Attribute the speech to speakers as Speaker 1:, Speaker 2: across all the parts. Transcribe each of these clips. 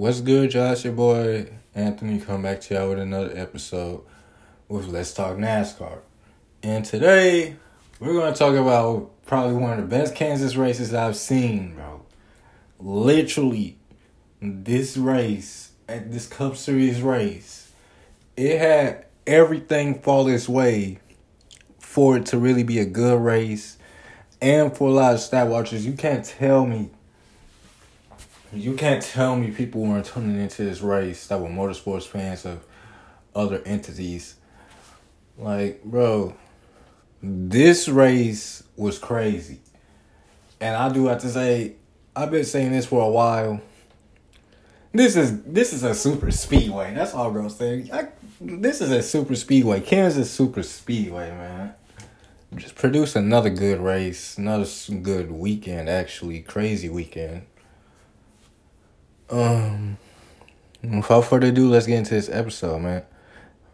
Speaker 1: What's good, Josh? Your boy Anthony come back to y'all with another episode with Let's Talk NASCAR. And today we're gonna talk about probably one of the best Kansas races I've seen, bro. Literally, this race at this Cup Series race, it had everything fall its way for it to really be a good race. And for a lot of stat watchers, you can't tell me you can't tell me people weren't tuning into this race that were motorsports fans of other entities. Like, bro, this race was crazy. And I do have to say, I've been saying this for a while. This is this is a super speedway. That's all gonna say. This is a super speedway. Kansas super speedway, man. Just produce another good race, another good weekend. Actually, crazy weekend. Um, without further ado, let's get into this episode, man.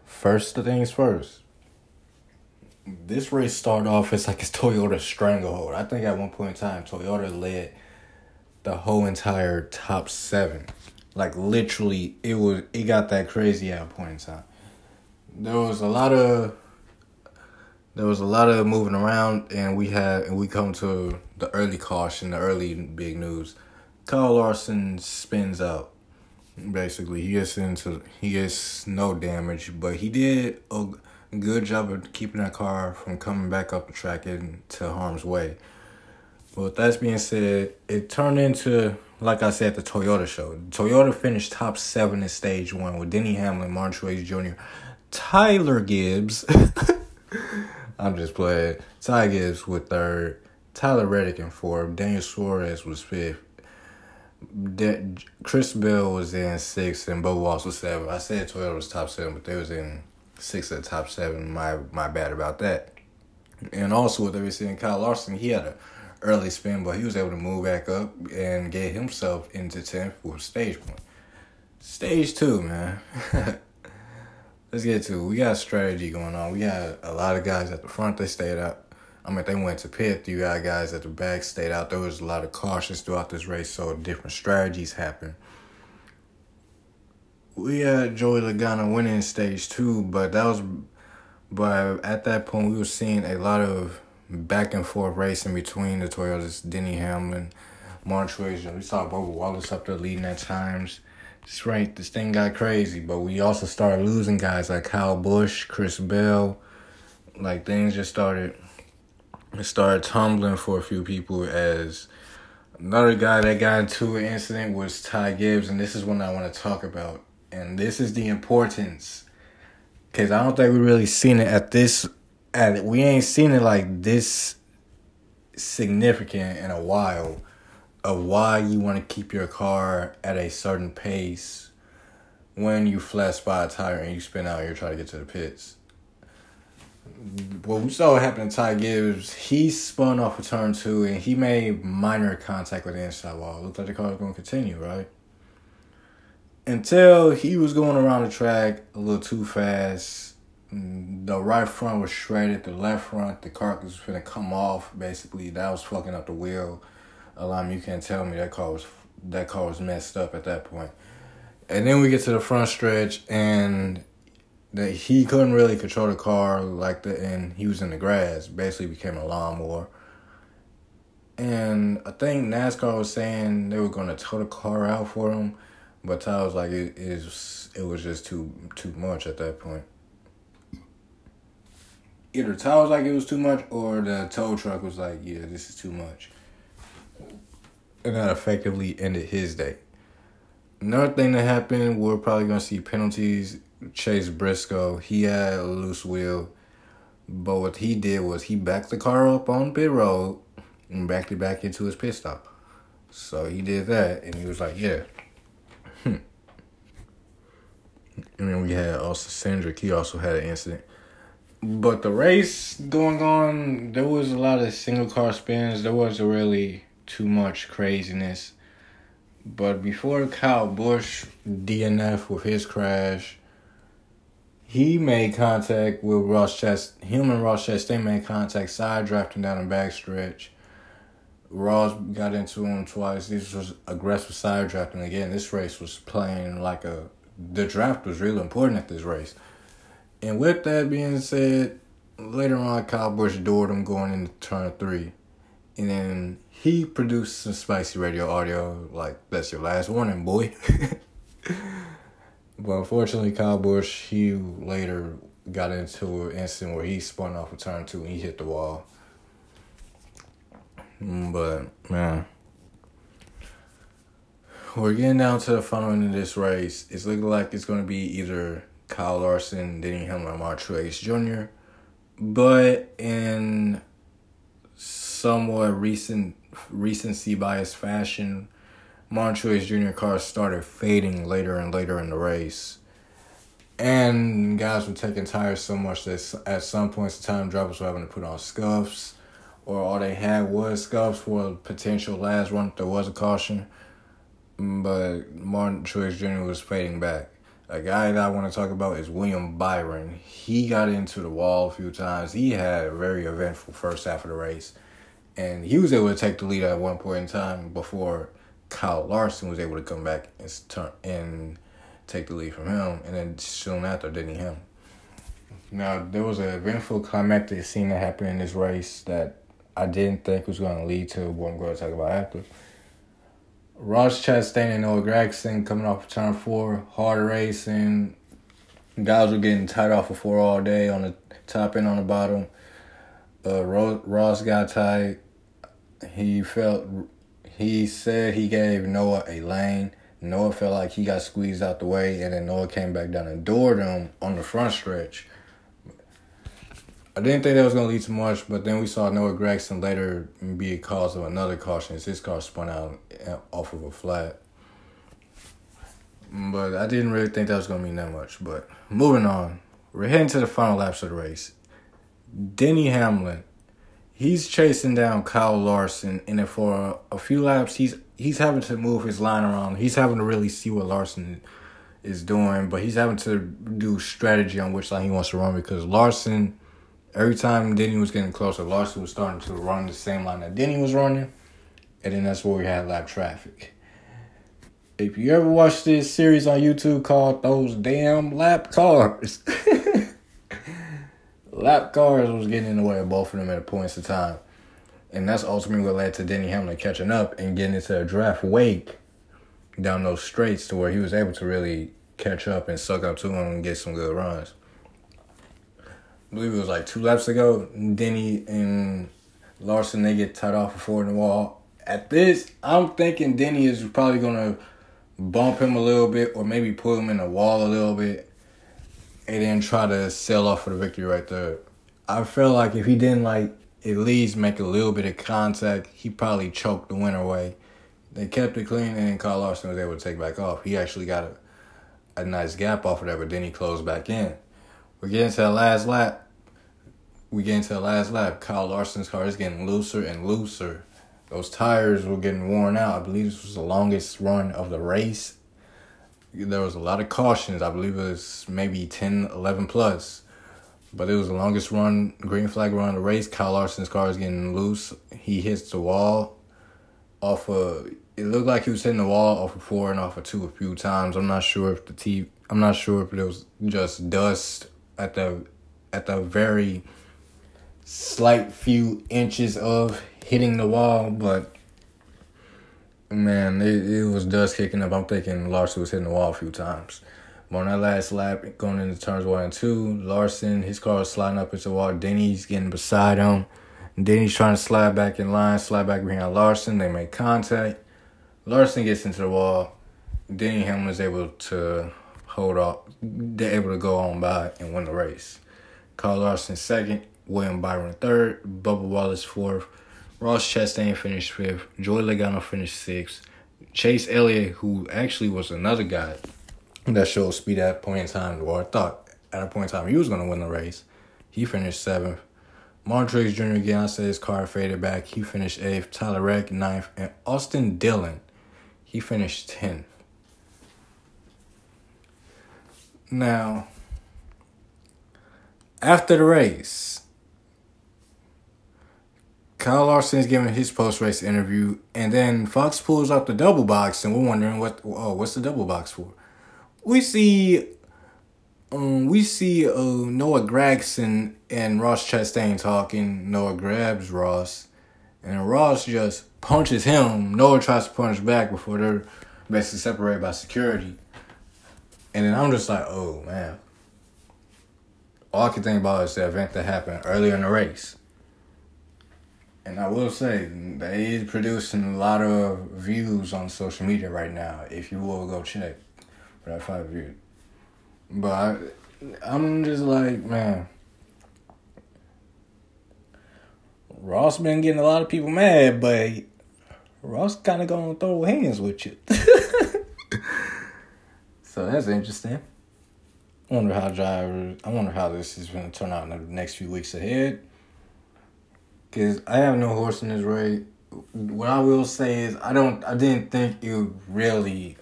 Speaker 1: First things first. This race started off as like a Toyota stranglehold. I think at one point in time, Toyota led the whole entire top seven. Like literally, it was it got that crazy at a point in time. There was a lot of there was a lot of moving around, and we had and we come to the early caution, the early big news. Kyle Larson spins out. Basically, he gets into he gets no damage, but he did a good job of keeping that car from coming back up the track into harm's way. But with that being said, it turned into like I said the Toyota show. Toyota finished top seven in stage one with Denny Hamlin, Martin Truex Jr., Tyler Gibbs. I'm just playing. Ty Gibbs with third, Tyler Reddick in fourth, Daniel Suarez was fifth, De- Chris Bell was in six and Bo Walsh was seven. I said Toyota was top seven, but they was in six of the top seven. My my bad about that. And also with everything, Kyle Larson, he had a early spin, but he was able to move back up and get himself into tenth for stage one. Stage two, man. Let's get to it. We got strategy going on. We got a lot of guys at the front. They stayed up I mean, they went to pit. You got guys at the back stayed out. There was a lot of cautions throughout this race, so different strategies happened. We had Joey Logano winning stage two, but that was, but at that point we were seeing a lot of back and forth racing between the Toyotas, Denny Hamlin, Martin Truex. We saw Bubba Wallace up there leading at times. This right, this thing got crazy, but we also started losing guys like Kyle Busch, Chris Bell. Like things just started started tumbling for a few people as another guy that got into an incident was Ty Gibbs, and this is one I want to talk about. And this is the importance, because I don't think we really seen it at this, at we ain't seen it like this significant in a while of why you want to keep your car at a certain pace when you flat spot a tire and you spin out, you're trying to get to the pits well, we saw what happened to Ty Gibbs. He spun off a turn two and he made minor contact with the inside wall. Looked like the car was going to continue, right? Until he was going around the track a little too fast. The right front was shredded. The left front, the car was going to come off. Basically, that was fucking up the wheel. Alarm, you can't tell me that car was that car was messed up at that point. And then we get to the front stretch, and that he couldn't really control the car like that, and he was in the grass. Basically, became a lawnmower. And I think NASCAR was saying they were going to tow the car out for him, but Ty was like, it is it was just too too much at that point. Either Ty was like it was too much, or the tow truck was like, yeah, this is too much. And that effectively ended his day. Another thing that happened, we're probably gonna see penalties Chase Briscoe, he had a loose wheel, but what he did was he backed the car up on pit road and backed it back into his pit stop. So he did that, and he was like, "Yeah." and then we had also Cindric. He also had an incident. But the race going on, there was a lot of single car spins. There wasn't really too much craziness. But before Kyle Busch DNF with his crash, he made contact with Ross Chest. Him and Ross Chastain made contact side drafting down the backstretch. Ross got into him twice. This was aggressive side drafting again. This race was playing like a. The draft was really important at this race. And with that being said, later on, Kyle Busch doored him going into turn three. And then he produced some spicy radio audio, like, that's your last warning, boy. but unfortunately, Kyle Busch, he later got into an incident where he spun off a turn two and he hit the wall. Mm, but, man. We're getting down to the final end of this race. It's looking like it's going to be either Kyle Larson, Denny Hamlin, or Truex Jr. But in somewhat recent recency bias fashion, Truex Jr. cars started fading later and later in the race. And guys were taking tires so much that at some points the time drivers were having to put on scuffs, or all they had was scuffs for a potential last run if there was a caution. But Martin Truex Jr. was fading back. A guy that I want to talk about is William Byron. He got into the wall a few times. He had a very eventful first half of the race. And he was able to take the lead at one point in time before Kyle Larson was able to come back and turn and take the lead from him. And then soon after, didn't him. Now, there was an eventful climactic scene that happened in this race that I didn't think was going to lead to what I'm going to talk about after. Ross Chastain and Noah Gragson coming off of turn four, hard racing. Guys were getting tied off of four all day on the top and on the bottom. Uh, Ross got tight. He felt. He said he gave Noah a lane. Noah felt like he got squeezed out the way, and then Noah came back down and doored him on the front stretch. I didn't think that was going to lead to much, but then we saw Noah Gragson later be a cause of another caution as his car spun out uh, off of a flat. But I didn't really think that was going to mean that much. But moving on, we're heading to the final laps of the race. Denny Hamlin, he's chasing down Kyle Larson, and for a, few laps, he's he's having to move his line around. He's having to really see what Larson is doing, but he's having to do strategy on which line he wants to run because Larson every time Denny was getting closer, Larson was starting to run the same line that Denny was running, and then that's where we had lap traffic. If you ever watch this series on YouTube called Those Damn Lap Cars, lap cars was getting in the way of both of them at points of time. And that's ultimately what led to Denny Hamlin catching up and getting into a draft wake down those straights to where he was able to really catch up and suck up to him and get some good runs. I believe it was like two laps ago. Denny and Larson they get tied off before the wall. At this, I'm thinking Denny is probably gonna bump him a little bit or maybe pull him in the wall a little bit and then try to sell off for the victory right there. I feel like if he didn't like at least make a little bit of contact, he probably choked the winner away. They kept it clean and Kyle Larson was able to take back off. He actually got a, a nice gap off of that, but then he closed back in. We're getting to the last lap. We get into the last lap. Kyle Larson's car is getting looser and looser. Those tires were getting worn out. I believe this was the longest run of the race. There was a lot of cautions. I believe it was maybe 10, 11 plus. But it was the longest run, green flag run the race. Kyle Larson's car is getting loose. He hits the wall off of. It looked like he was hitting the wall off of four and off of two a few times. I'm not sure if the T. I'm not sure if it was just dust at the at the very slight few inches of hitting the wall, but man, it, it was dust kicking up. I'm thinking Larson was hitting the wall a few times. But on that last lap, going into turns one and two, Larson, his car was sliding up into the wall. Denny's getting beside him. Denny's trying to slide back in line, slide back behind Larson. They make contact. Larson gets into the wall. Denny Hamlin is able to hold off. They're able to go on by and win the race. Kyle Larson second, William Byron third, Bubba Wallace fourth, Ross Chastain finished fifth, Joey Logano finished sixth, Chase Elliott, who actually was another guy that showed speed at point in time, or thought at a point in time he was going to win the race, he finished seventh. Martin Truex Jr. again, I said his car faded back. He finished eighth. Tyler Reddick ninth, and Austin Dillon, he finished tenth. Now, after the race, Kyle Larson's giving his post race interview, and then Fox pulls out the double box, and we're wondering what oh what's the double box for? We see, um, we see uh, Noah Gragson and Ross Chastain talking. Noah grabs Ross, and Ross just punches him. Noah tries to punch back before they're basically separated by security. And then I'm just like, oh man. All I can think about is the event that happened earlier in the race. And I will say, they is producing a lot of views on social media right now. If you will go check for five views. But I, I'm just like, man. Ross been getting a lot of people mad, but Ross kind of gonna throw hands with you. so that's interesting. I wonder how drivers. I wonder how this is gonna turn out in the next few weeks ahead. Cause I have no horse in this race. What I will say is I don't. I didn't think it really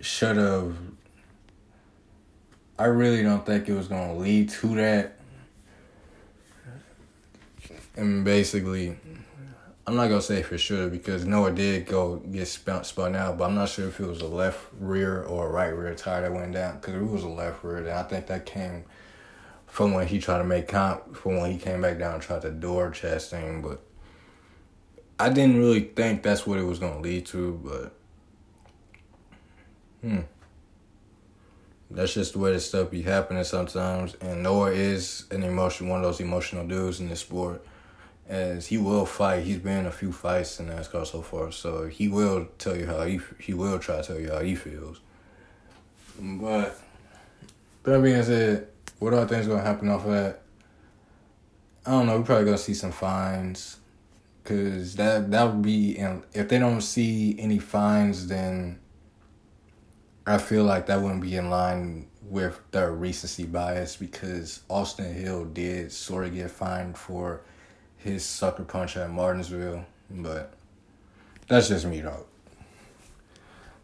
Speaker 1: should have. I really don't think it was gonna lead to that. And basically, I'm not gonna say for sure because Noah did go get spun spun out, but I'm not sure if it was a left rear or a right rear tire that went down. Because it was a left rear, then I think that came from when he tried to make comp from when he came back down and tried to door Chastain, but I didn't really think that's what it was gonna lead to, but hmm. That's just the way the stuff be happening sometimes. And Noah is an emotion one of those emotional dudes in this sport. As he will fight. He's been in a few fights in NASCAR so far, so he will tell you how he he will try to tell you how he feels. But that being said, what other things gonna happen off of that? I don't know. We're probably gonna see some fines, cause that that would be if they don't see any fines, then I feel like that wouldn't be in line with their recency bias because Austin Hill did sort of get fined for his sucker punch at Martinsville, but that's just me though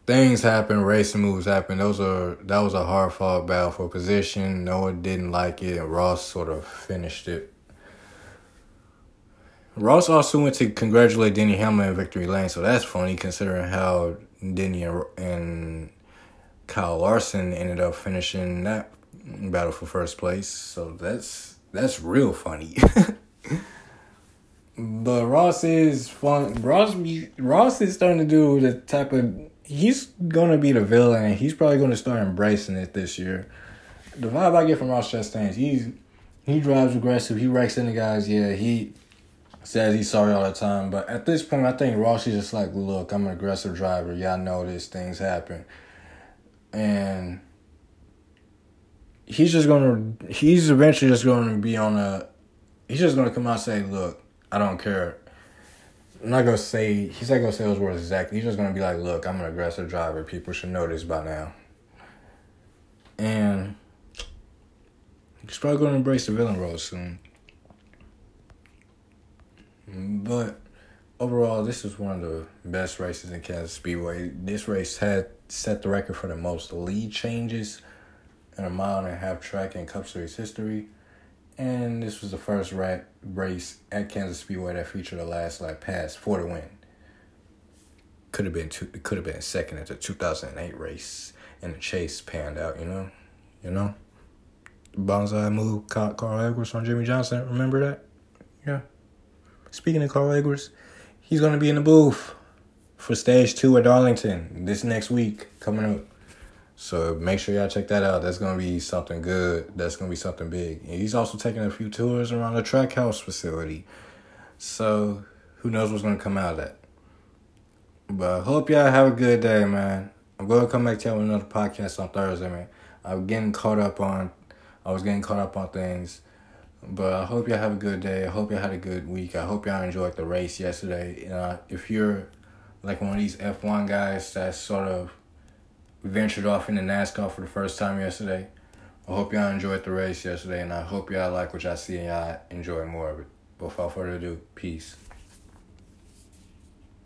Speaker 1: things happen, racing moves happen. Those are that was a hard fought battle for position. Noah didn't like it, and Ross sort of finished it. Ross also went to congratulate Denny Hamlin in victory lane, so that's funny considering how Denny and, Kyle Larson ended up finishing that battle for first place. So that's that's real funny. but Ross is fun. Ross Ross is starting to do the type of he's gonna be the villain, he's probably gonna start embracing it this year. The vibe I get from Ross Chastain is he's he drives aggressive, he wrecks into guys. Yeah, he says he's sorry all the time, but at this point, I think Ross is just like, look, I'm an aggressive driver. Y'all know this, things happen, and he's just gonna he's eventually just gonna be on a he's just gonna come out and say, look, I don't care. I'm not gonna say he's not gonna say those words exactly. He's just gonna be like, "Look, I'm an aggressive driver. People should know this by now." And he's probably gonna embrace the villain role soon. But overall, this was one of the best races in Kansas Speedway. This race had set the record for the most lead changes in a mile and a half track in Cup Series history. And this was the first race at Kansas Speedway that featured a last lap pass for the win. Could have been two, could have been second at the 2008 race, and the chase panned out. You know, you know. Bonsai move, caught Carl Edwards from Jimmie Johnson. Remember that? Yeah. Speaking of Carl Edwards, he's gonna be in the booth for stage two at Darlington this next week coming up. So make sure y'all check that out. That's gonna be something good. That's gonna be something big. And he's also taking a few tours around the Trackhouse facility. So who knows what's gonna come out of that. But I hope y'all have a good day, man. I'm gonna come back to y'all with another podcast on Thursday, man. I'm getting caught up on I was getting caught up on things. But I hope y'all have a good day. I hope y'all had a good week. I hope y'all enjoyed the race yesterday. Uh, if you're like one of these F1 guys that's sort of ventured off into NASCAR for the first time yesterday. I hope y'all enjoyed the race yesterday, and I hope y'all like what y'all see and y'all enjoy more of it. But without further ado, peace.